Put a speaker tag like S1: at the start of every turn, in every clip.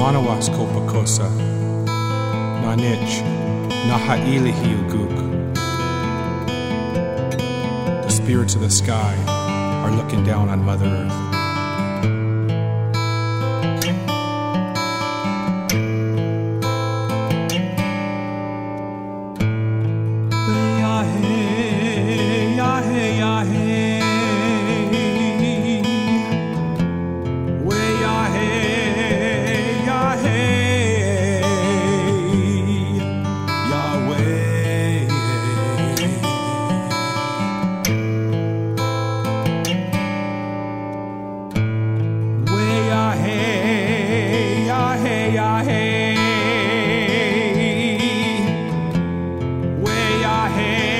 S1: Manawas kopakosa, Nanich, Nahailihi uguk. The spirits of the sky are looking down on Mother Earth. hand.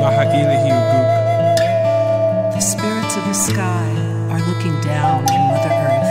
S1: Nahailihi Uguk.
S2: The spirits of the sky are looking down on Mother Earth.